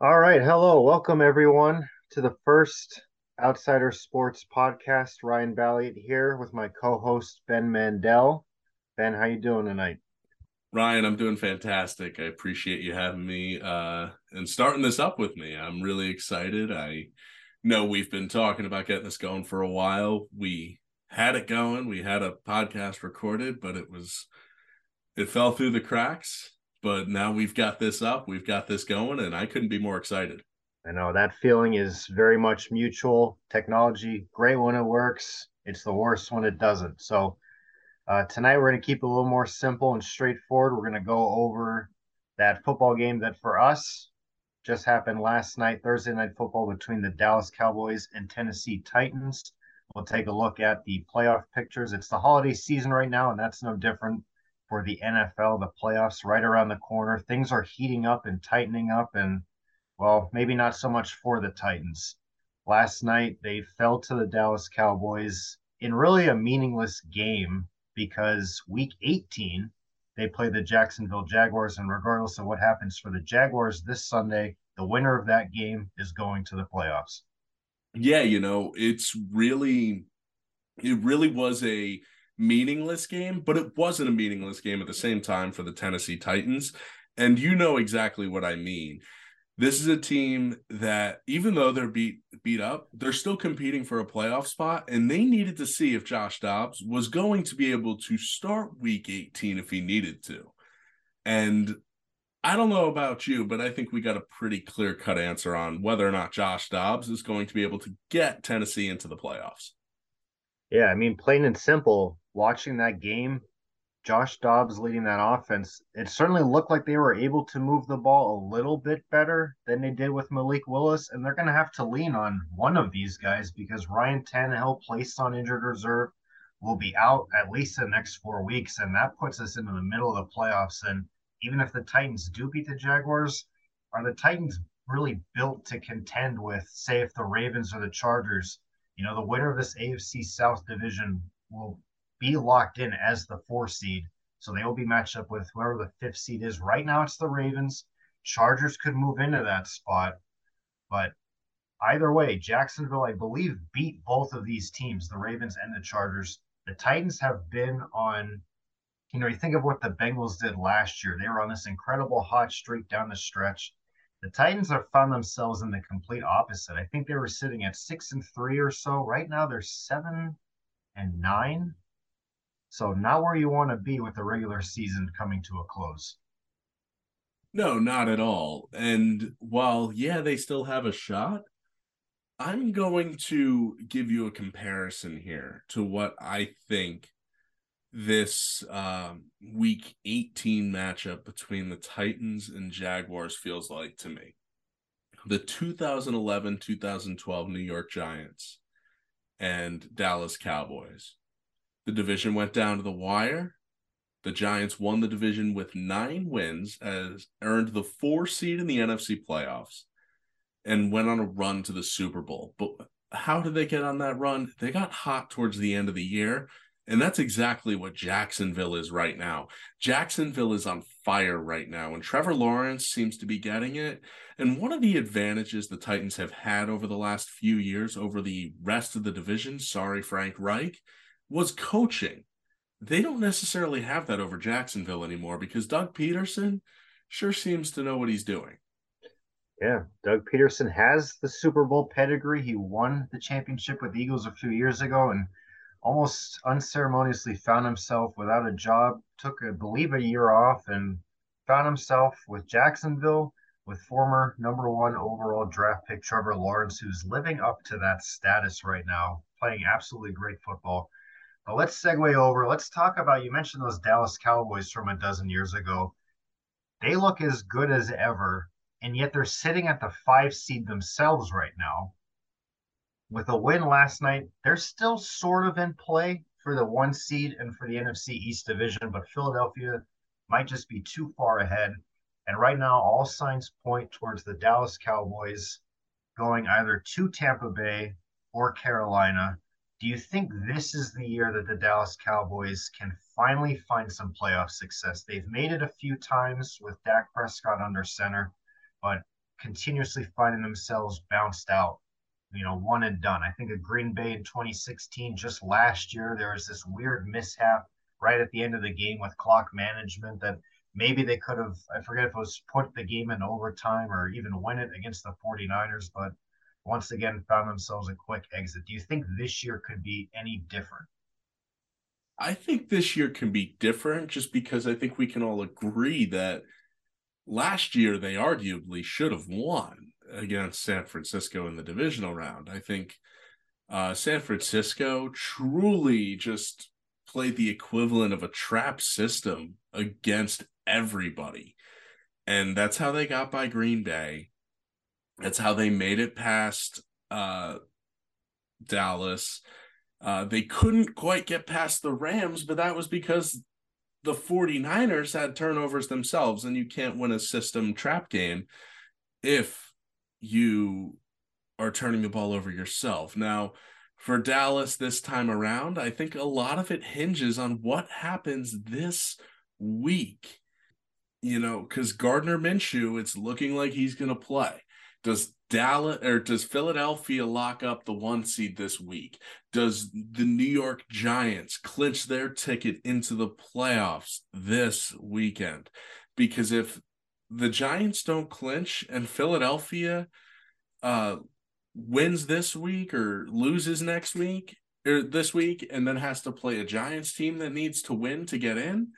All right, hello, welcome everyone to the first Outsider Sports podcast. Ryan Balliet here with my co-host Ben Mandell. Ben, how you doing tonight? Ryan, I'm doing fantastic. I appreciate you having me uh, and starting this up with me. I'm really excited. I know we've been talking about getting this going for a while. We had it going. We had a podcast recorded, but it was it fell through the cracks. But now we've got this up. We've got this going, and I couldn't be more excited. I know that feeling is very much mutual. Technology, great when it works. It's the worst when it doesn't. So uh, tonight we're going to keep it a little more simple and straightforward. We're going to go over that football game that for us just happened last night, Thursday night football between the Dallas Cowboys and Tennessee Titans. We'll take a look at the playoff pictures. It's the holiday season right now, and that's no different for the NFL. The playoffs right around the corner. Things are heating up and tightening up, and well, maybe not so much for the Titans. Last night they fell to the Dallas Cowboys in really a meaningless game because week 18 they play the Jacksonville Jaguars, and regardless of what happens for the Jaguars this Sunday, the winner of that game is going to the playoffs. Yeah, you know, it's really, it really was a meaningless game, but it wasn't a meaningless game at the same time for the Tennessee Titans. And you know exactly what I mean. This is a team that, even though they're beat beat up, they're still competing for a playoff spot, and they needed to see if Josh Dobbs was going to be able to start Week 18 if he needed to. And I don't know about you, but I think we got a pretty clear cut answer on whether or not Josh Dobbs is going to be able to get Tennessee into the playoffs. Yeah, I mean, plain and simple, watching that game, Josh Dobbs leading that offense, it certainly looked like they were able to move the ball a little bit better than they did with Malik Willis. And they're going to have to lean on one of these guys because Ryan Tannehill, placed on injured reserve, will be out at least the next four weeks. And that puts us into the middle of the playoffs. And even if the Titans do beat the Jaguars, are the Titans really built to contend with, say, if the Ravens or the Chargers? You know, the winner of this AFC South division will be locked in as the four seed. So they will be matched up with whoever the fifth seed is. Right now, it's the Ravens. Chargers could move into that spot. But either way, Jacksonville, I believe, beat both of these teams, the Ravens and the Chargers. The Titans have been on, you know, you think of what the Bengals did last year. They were on this incredible hot streak down the stretch. The Titans have found themselves in the complete opposite. I think they were sitting at six and three or so. Right now, they're seven and nine. So not where you want to be with the regular season coming to a close. No, not at all. And while yeah, they still have a shot, I'm going to give you a comparison here to what I think this um, week 18 matchup between the Titans and Jaguars feels like to me. The 2011 2012 New York Giants and Dallas Cowboys. The division went down to the wire. The Giants won the division with nine wins, as earned the four seed in the NFC playoffs, and went on a run to the Super Bowl. But how did they get on that run? They got hot towards the end of the year. And that's exactly what Jacksonville is right now. Jacksonville is on fire right now, and Trevor Lawrence seems to be getting it. And one of the advantages the Titans have had over the last few years over the rest of the division, sorry, Frank Reich, was coaching. They don't necessarily have that over Jacksonville anymore because Doug Pederson sure seems to know what he's doing. Yeah, Doug Pederson has the Super Bowl pedigree. He won the championship with the Eagles a few years ago and almost unceremoniously found himself without a job, took, I believe, a year off and found himself with Jacksonville with former number one overall draft pick Trevor Lawrence, who's living up to that status right now, playing absolutely great football. But let's segue over. Let's talk about you mentioned those Dallas Cowboys from a dozen years ago. They look as good as ever, and yet they're sitting at the five seed themselves right now. With a win last night, they're still sort of in play for the one seed and for the NFC East division, but Philadelphia might just be too far ahead. And right now, all signs point towards the Dallas Cowboys going either to Tampa Bay or Carolina do you think this is the year that the Dallas Cowboys can finally find some playoff success? They've made it a few times with Dak Prescott under center, but continuously finding themselves bounced out, you know, one and done. I think of Green Bay in 2016, just last year, there was this weird mishap right at the end of the game with clock management that maybe they could have, I forget if it was put the game in overtime or even win it against the 49ers, but once again found themselves a quick exit. Do you think this year could be any different? I think this year can be different just because I think we can all agree that last year they arguably should have won against San Francisco in the divisional round. I think uh, San Francisco truly just played the equivalent of a trap system against everybody. And that's how they got by Green Bay. That's how they made it past uh, Dallas. Uh, they couldn't quite get past the Rams, but that was because the 49ers had turnovers themselves, and you can't win a system trap game if you are turning the ball over yourself. Now, for Dallas this time around, I think a lot of it hinges on what happens this week. You know, because Gardner Minshew, it's looking like he's going to play. Does Dallas or does Philadelphia lock up the one seed this week? Does the New York Giants clinch their ticket into the playoffs this weekend? Because if the Giants don't clinch and Philadelphia uh, wins this week or loses next week or this week and then has to play a Giants team that needs to win to get in,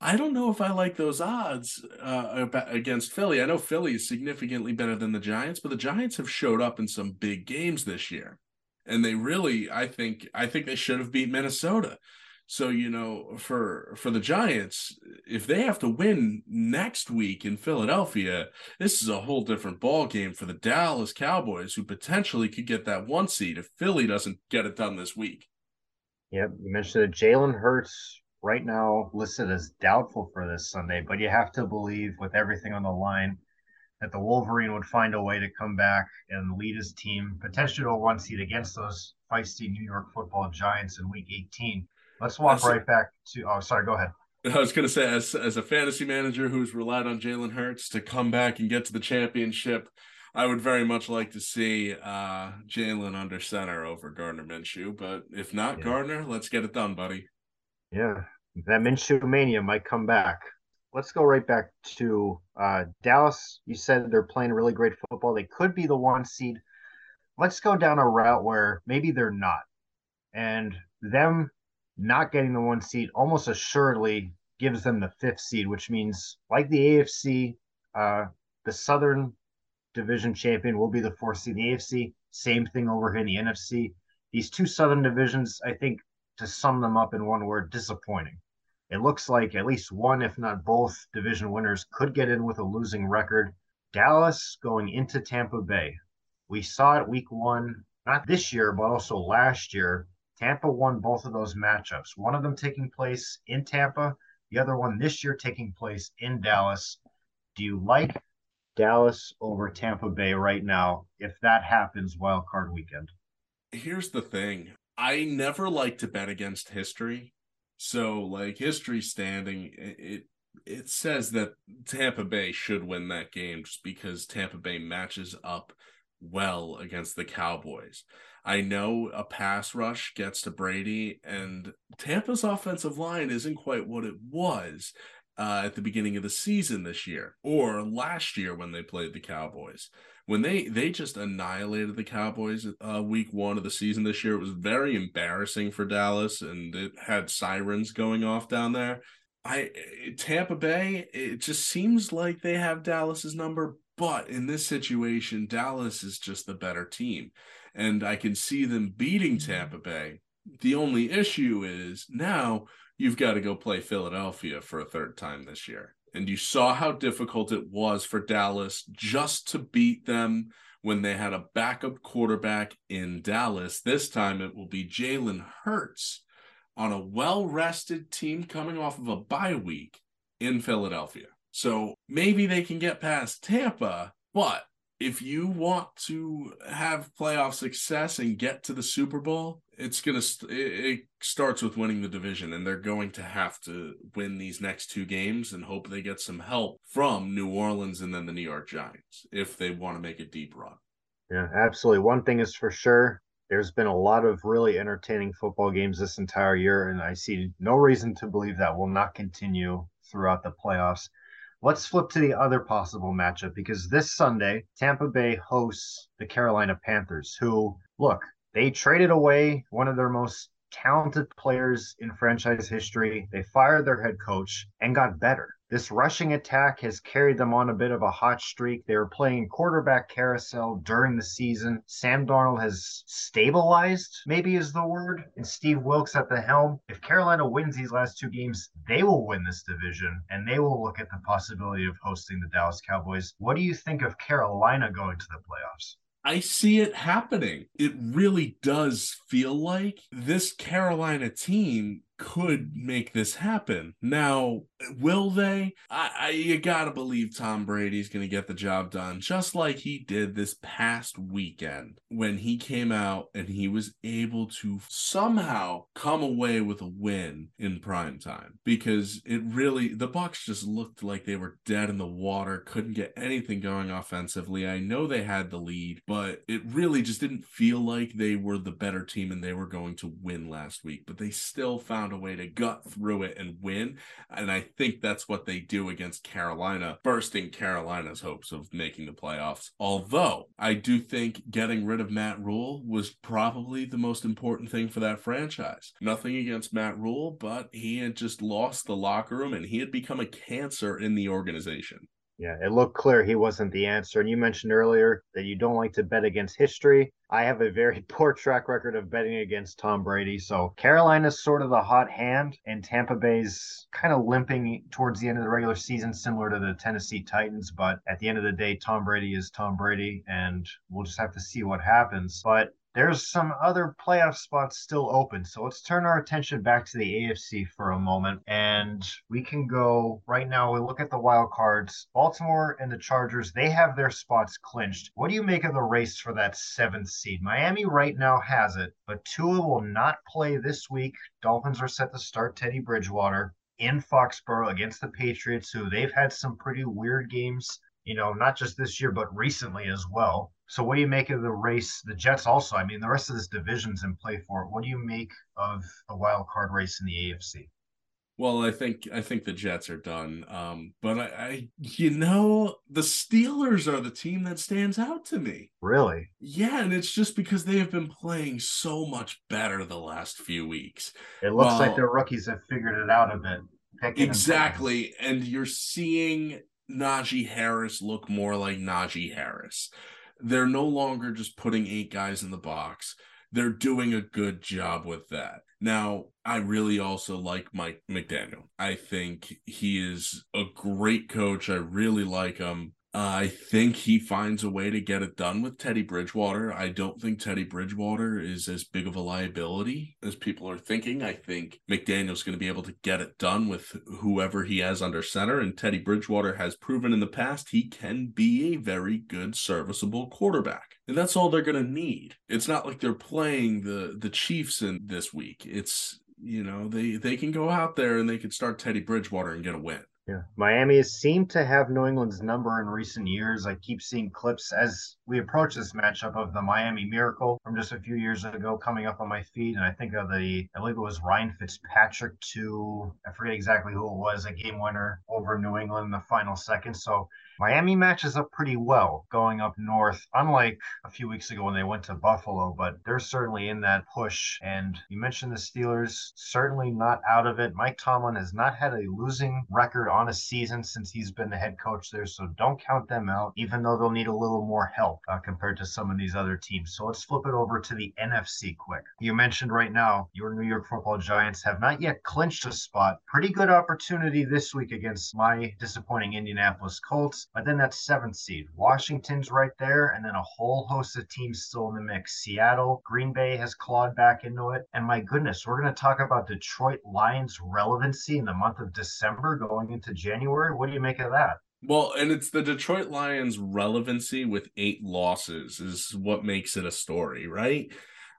I don't know if I like those odds uh, against Philly. I know Philly is significantly better than the Giants, but the Giants have showed up in some big games this year, and they really, I think, I think they should have beat Minnesota. So you know, for for the Giants, if they have to win next week in Philadelphia, this is a whole different ball game for the Dallas Cowboys, who potentially could get that one seed if Philly doesn't get it done this week. Yep, you mentioned that Jalen Hurts right now listed as doubtful for this Sunday, but you have to believe with everything on the line that the Wolverine would find a way to come back and lead his team potentially to a one seed against those feisty New York football giants in week 18. Let's walk right back to oh sorry, go ahead. I was going to say, as as a fantasy manager who's relied on Jalen Hurts to come back and get to the championship, I would very much like to see uh, Jalen under center over Gardner Minshew. But if not yeah. Gardner, let's get it done, buddy. Yeah, that Minshew mania might come back. Let's go right back to uh, Dallas. You said they're playing really great football. They could be the one seed. Let's go down a route where maybe they're not. And them not getting the one seed almost assuredly gives them the fifth seed, which means, like the AFC, uh, the Southern Division champion will be the fourth seed. The AFC, same thing over here in the NFC. These two Southern divisions, I think, to sum them up in one word, disappointing. It looks like at least one, if not both, division winners could get in with a losing record. Dallas going into Tampa Bay. We saw it week one, not this year, but also last year. Tampa won both of those matchups. One of them taking place in Tampa, the other one this year taking place in Dallas. Do you like Dallas over Tampa Bay right now if that happens wild card weekend? Here's the thing I never like to bet against history. So like history standing, it it says that Tampa Bay should win that game just because Tampa Bay matches up well against the Cowboys. I know a pass rush gets to Brady, and Tampa's offensive line isn't quite what it was uh, at the beginning of the season this year or last year when they played the Cowboys when they they just annihilated the Cowboys uh, week one of the season this year. It was very embarrassing for Dallas, and it had sirens going off down there. I Tampa Bay, it just seems like they have Dallas's number, but in this situation, Dallas is just the better team, and I can see them beating mm-hmm. Tampa Bay. The only issue is now you've got to go play Philadelphia for a third time this year and you saw how difficult it was for Dallas just to beat them when they had a backup quarterback in Dallas. This time it will be Jalen Hurts on a well rested team coming off of a bye week in Philadelphia. So maybe they can get past Tampa, but if you want to have playoff success and get to the Super Bowl, it's gonna it starts with winning the division, and they're going to have to win these next two games and hope they get some help from New Orleans and then the New York Giants if they want to make a deep run. Yeah, absolutely. One thing is for sure, there's been a lot of really entertaining football games this entire year, and I see no reason to believe that will not continue throughout the playoffs. Let's flip to the other possible matchup because this Sunday, Tampa Bay hosts the Carolina Panthers, who, look, they traded away one of their most talented players in franchise history. They fired their head coach and got better. This rushing attack has carried them on a bit of a hot streak. They were playing quarterback carousel during the season. Sam Darnold has stabilized, maybe is the word, and Steve Wilks at the helm. If Carolina wins these last two games, they will win this division and they will look at the possibility of hosting the Dallas Cowboys. What do you think of Carolina going to the playoffs? I see it happening. It really does feel like this Carolina team could make this happen. Now, will they? I, I you gotta believe Tom Brady's gonna get the job done, just like he did this past weekend when he came out and he was able to somehow come away with a win in prime time because it really the Bucs just looked like they were dead in the water, couldn't get anything going offensively. I know they had the lead, but it really just didn't feel like they were the better team and they were going to win last week, but they still found a way to gut through it and win. And I think that's what they do against Carolina, bursting Carolina's hopes of making the playoffs. Although I do think getting rid of Matt Rhule was probably the most important thing for that franchise. Nothing against Matt Rhule, but he had just lost the locker room and he had become a cancer in the organization. Yeah, it looked clear he wasn't the answer. And you mentioned earlier that you don't like to bet against history. I have a very poor track record of betting against Tom Brady. So Carolina's sort of the hot hand, and Tampa Bay's kind of limping towards the end of the regular season, similar to the Tennessee Titans. But at the end of the day, Tom Brady is Tom Brady, and we'll just have to see what happens. But there's some other playoff spots still open. So let's turn our attention back to the AFC for a moment. And we can go right now. We look at the wild cards. Baltimore and the Chargers, they have their spots clinched. What do you make of the race for that seventh seed? Miami right now has it, but Tua will not play this week. Dolphins are set to start Teddy Bridgewater in Foxborough against the Patriots, who they've had some pretty weird games you know, not just this year, but recently as well. So, what do you make of the race? The Jets also, I mean, the rest of this division's in play for it. What do you make of the wild card race in the AFC? Well, I think I think the Jets are done. Um, but I, I, you know, the Steelers are the team that stands out to me. Really? Yeah, and it's just because they have been playing so much better the last few weeks. It looks well, like their rookies have figured it out a bit. Exactly, and you're seeing Najee Harris look more like Najee Harris. They're no longer just putting eight guys in the box. They're doing a good job with that. Now, I really also like Mike McDaniel. I think he is a great coach. I really like him. I think he finds a way to get it done with Teddy Bridgewater. I don't think Teddy Bridgewater is as big of a liability as people are thinking. I think McDaniel's going to be able to get it done with whoever he has under center. And Teddy Bridgewater has proven in the past he can be a very good, serviceable quarterback. And that's all they're going to need. It's not like they're playing the the Chiefs in this week. It's you know they they can go out there and they can start Teddy Bridgewater and get a win. Yeah. Miami has seemed to have New England's number in recent years. I keep seeing clips as we approach this matchup of the Miami Miracle from just a few years ago coming up on my feed. And I think of the, I believe it was Ryan Fitzpatrick to, I forget exactly who it was, a game winner over New England in the final second. So Miami matches up pretty well going up north, unlike a few weeks ago when they went to Buffalo, but they're certainly in that push. And you mentioned the Steelers, certainly not out of it. Mike Tomlin has not had a losing record on a season since he's been the head coach there, so don't count them out, even though they'll need a little more help uh, compared to some of these other teams. So let's flip it over to the NFC quick. You mentioned right now your New York football giants have not yet clinched a spot. Pretty good opportunity this week against my disappointing Indianapolis Colts. But then that seventh seed, Washington's right there, and then a whole host of teams still in the mix. Seattle, Green Bay has clawed back into it. And my goodness, we're going to talk about Detroit Lions relevancy in the month of December going into January. What do you make of that? Well, and it's the Detroit Lions' relevancy with eight losses is what makes it a story, right?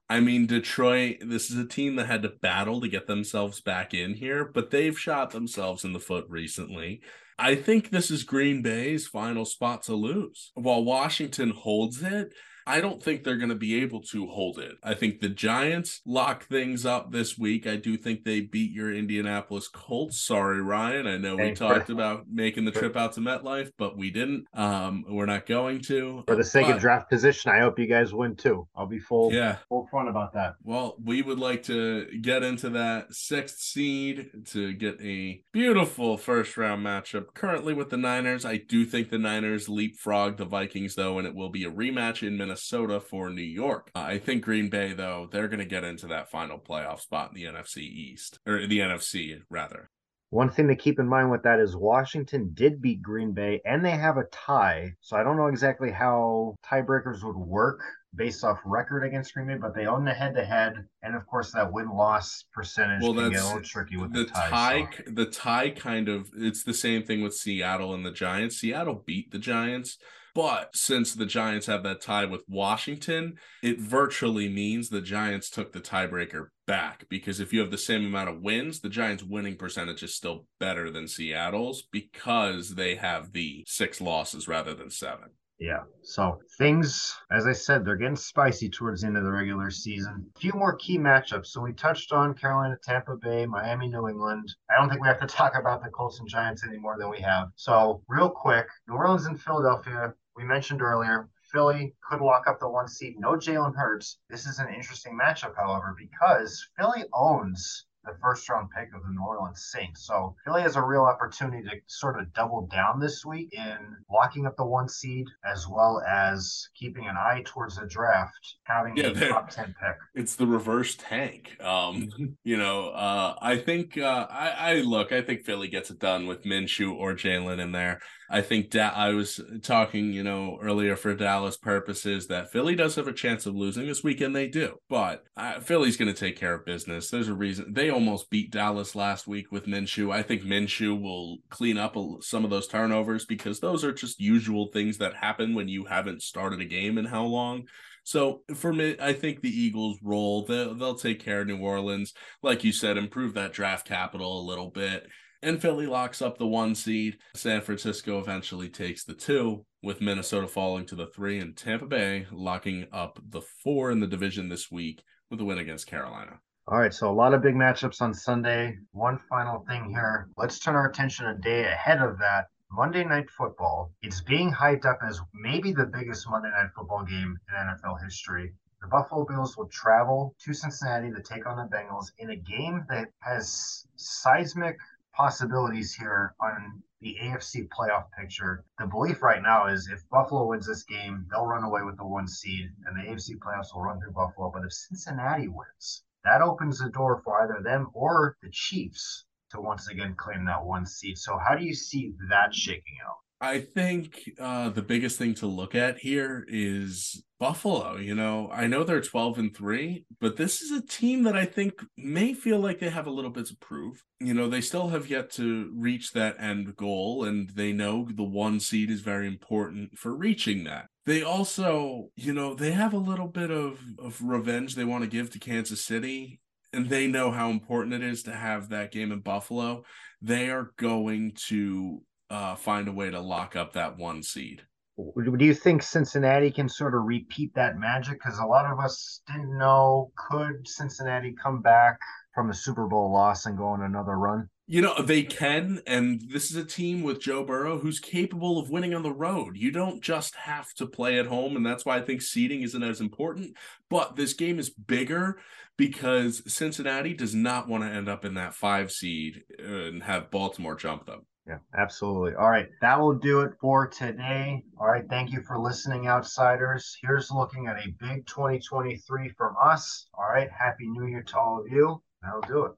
I mean, Detroit, this is a team that had to battle to get themselves back in here, but they've shot themselves in the foot recently. I think this is Green Bay's final spot to lose. While Washington holds it, I don't think they're going to be able to hold it. I think the Giants lock things up this week. I do think they beat your Indianapolis Colts. Sorry, Ryan. I know we talked about making the trip out to MetLife, but we didn't. Um, we're not going to. For the sake but, of draft position, I hope you guys win too. I'll be full yeah full front about that. Well, we would like to get into that sixth seed to get a beautiful first round matchup currently with the Niners. I do think the Niners leapfrog the Vikings though, and it will be a rematch in Minnesota Minnesota for New York. Uh, I think Green Bay, though, they're going to get into that final playoff spot in the NFC East, or the NFC, rather. One thing to keep in mind with that is Washington did beat Green Bay and they have a tie. So I don't know exactly how tiebreakers would work based off record against Green Bay, but they own the head to head. And of course, that win loss percentage well, can get a little tricky with the, the tie. tie so. The tie kind of, it's the same thing with Seattle and the Giants. Seattle beat the Giants but since the Giants have that tie with Washington, it virtually means the Giants took the tiebreaker back because if you have the same amount of wins, the Giants' winning percentage is still better than Seattle's because they have the six losses rather than seven. Yeah. So things, as I said, they're getting spicy towards the end of the regular season. A few more key matchups. So we touched on Carolina, Tampa Bay, Miami, New England. I don't think we have to talk about the Colts and Giants any more than we have. So real quick, New Orleans and Philadelphia we mentioned earlier, Philly could lock up the one seed. No Jalen Hurts. This is an interesting matchup, however, because Philly owns the first round pick of the New Orleans Saints. So Philly has a real opportunity to sort of double down this week in locking up the one seed as well as keeping an eye towards the draft, having yeah, a top 10 pick. It's the reverse tank. Um, you know, uh, I think uh, I, I look, I think Philly gets it done with Minshew or Jalen in there. I think da- I was talking, you know, earlier for Dallas purposes that Philly does have a chance of losing this weekend. They do, but uh, Philly's going to take care of business. There's a reason they almost beat Dallas last week with Minshew. I think Minshew will clean up a, some of those turnovers because those are just usual things that happen when you haven't started a game in how long. So for me, I think the Eagles roll. They'll, they'll take care of New Orleans. Like you said, improve that draft capital a little bit and Philly locks up the one seed. San Francisco eventually takes the two, with Minnesota falling to the three, and Tampa Bay locking up the four in the division this week with a win against Carolina. All right, so a lot of big matchups on Sunday. One final thing here. Let's turn our attention a day ahead of that. Monday Night Football. It's being hyped up as maybe the biggest Monday Night Football game in NFL history. The Buffalo Bills will travel to Cincinnati to take on the Bengals in a game that has seismic possibilities here on the AFC playoff picture. The belief right now is if Buffalo wins this game, they'll run away with the one seed, and the AFC playoffs will run through Buffalo. But if Cincinnati wins, that opens the door for either them or the Chiefs to once again claim that one seed. So, how do you see that shaking out? I think uh, the biggest thing to look at here is Buffalo. You know, I know they're 12 and 3, but this is a team that I think may feel like they have a little bit to prove. You know, they still have yet to reach that end goal, and they know the one seed is very important for reaching that. They also, you know, they have a little bit of, of revenge they want to give to Kansas City and they know how important it is to have that game in Buffalo. They are going to uh, find a way to lock up that one seed. Do you think Cincinnati can sort of repeat that magic? Because a lot of us didn't know could Cincinnati come back from a Super Bowl loss and go on another run? You know, they can, and this is a team with Joe Burrow who's capable of winning on the road. You don't just have to play at home, and that's why I think seeding isn't as important. But this game is bigger because Cincinnati does not want to end up in that five seed uh, and have Baltimore jump them. Yeah, absolutely. All right, that will do it for today. All right, thank you for listening, outsiders. Here's looking at a big 2023 from us. All right, happy new year to all of you. That'll do it.